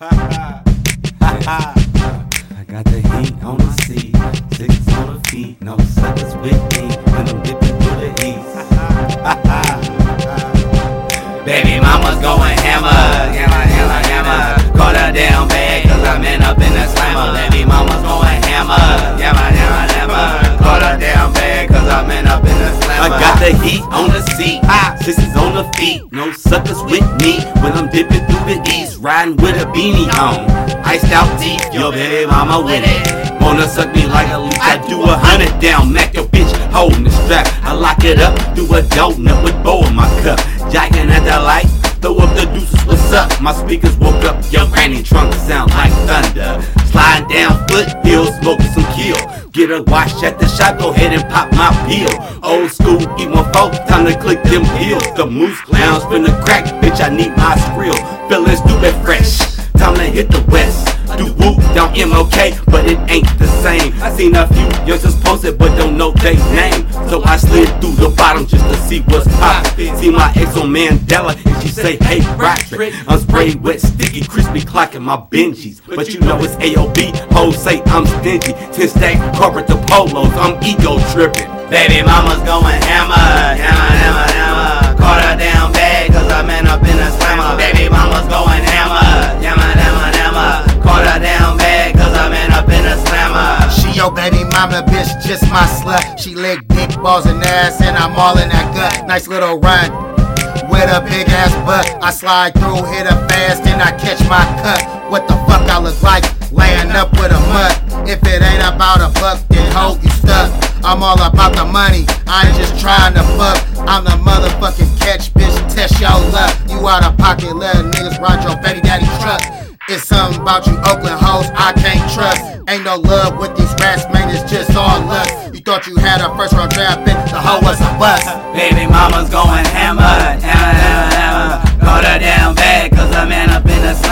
I got the heat on the seat, six on the feet, no suckers with me when I'm dipping through the east. Baby mama's going hammer, hammer, hammer, hammer. Caught her down bad cause I'm in up in the slammer. Baby mama's going hammer, hammer, hammer, hammer. Caught her down bad cause I'm in up in the slammer. I got the heat on the feet, no suckers with me when I'm dipping through the east, riding with a beanie on. Iced out teeth, yo baby mama with it. Wanna suck me like a leech, I do a hundred down, Mac your bitch holding the strap. I lock it up, do a donut with bow in my cup. Jacking at the light, throw up the deuces, what's up? My speakers woke up, your granny trunk sound like thunder. Sliding down foot, foothills, smoking some kill. Get a wash at the shop, go ahead and pop my pill. Old school, eat my folk, time to click them pills. The moose lounge finna crack, bitch, I need my skrill. Feeling stupid fresh, down MLK, but it ain't the same. I seen a few youngsters posted, but don't know they name. So I slid through the bottom just to see what's poppin'. See my ex on Mandela, and she say, Hey, Roderick, I'm sprayed wet, sticky, crispy, clocking my Benjis. But you know it's AOB, hoes say I'm stingy. Ten stack corporate to polos, I'm ego tripping. Baby mama's going hammer, hammer, hammer, hammer. Caught her down bad, cause I'm in up in a slammer. Baby mama's Baby mama, bitch, just my slut. She lick dick, balls, and ass, and I'm all in that gut. Nice little run with a big ass butt. I slide through, hit her fast, and I catch my cut. What the fuck I look like? Laying up with a mutt. If it ain't about a buck, then hope you stuck. I'm all about the money, I ain't just trying to fuck. I'm the motherfucking catch, bitch, test your luck. You out of pocket, letting niggas ride your baby daddy truck. It's something about you Oakland hoes I can't trust. Ain't no love with these rats, man, it's just all lust. You thought you had a first round draft pick, the hoe was a bust. Baby mama's going hammer, hammer, hammer, hammer. Caught her down bad, cause I'm in up in a slam.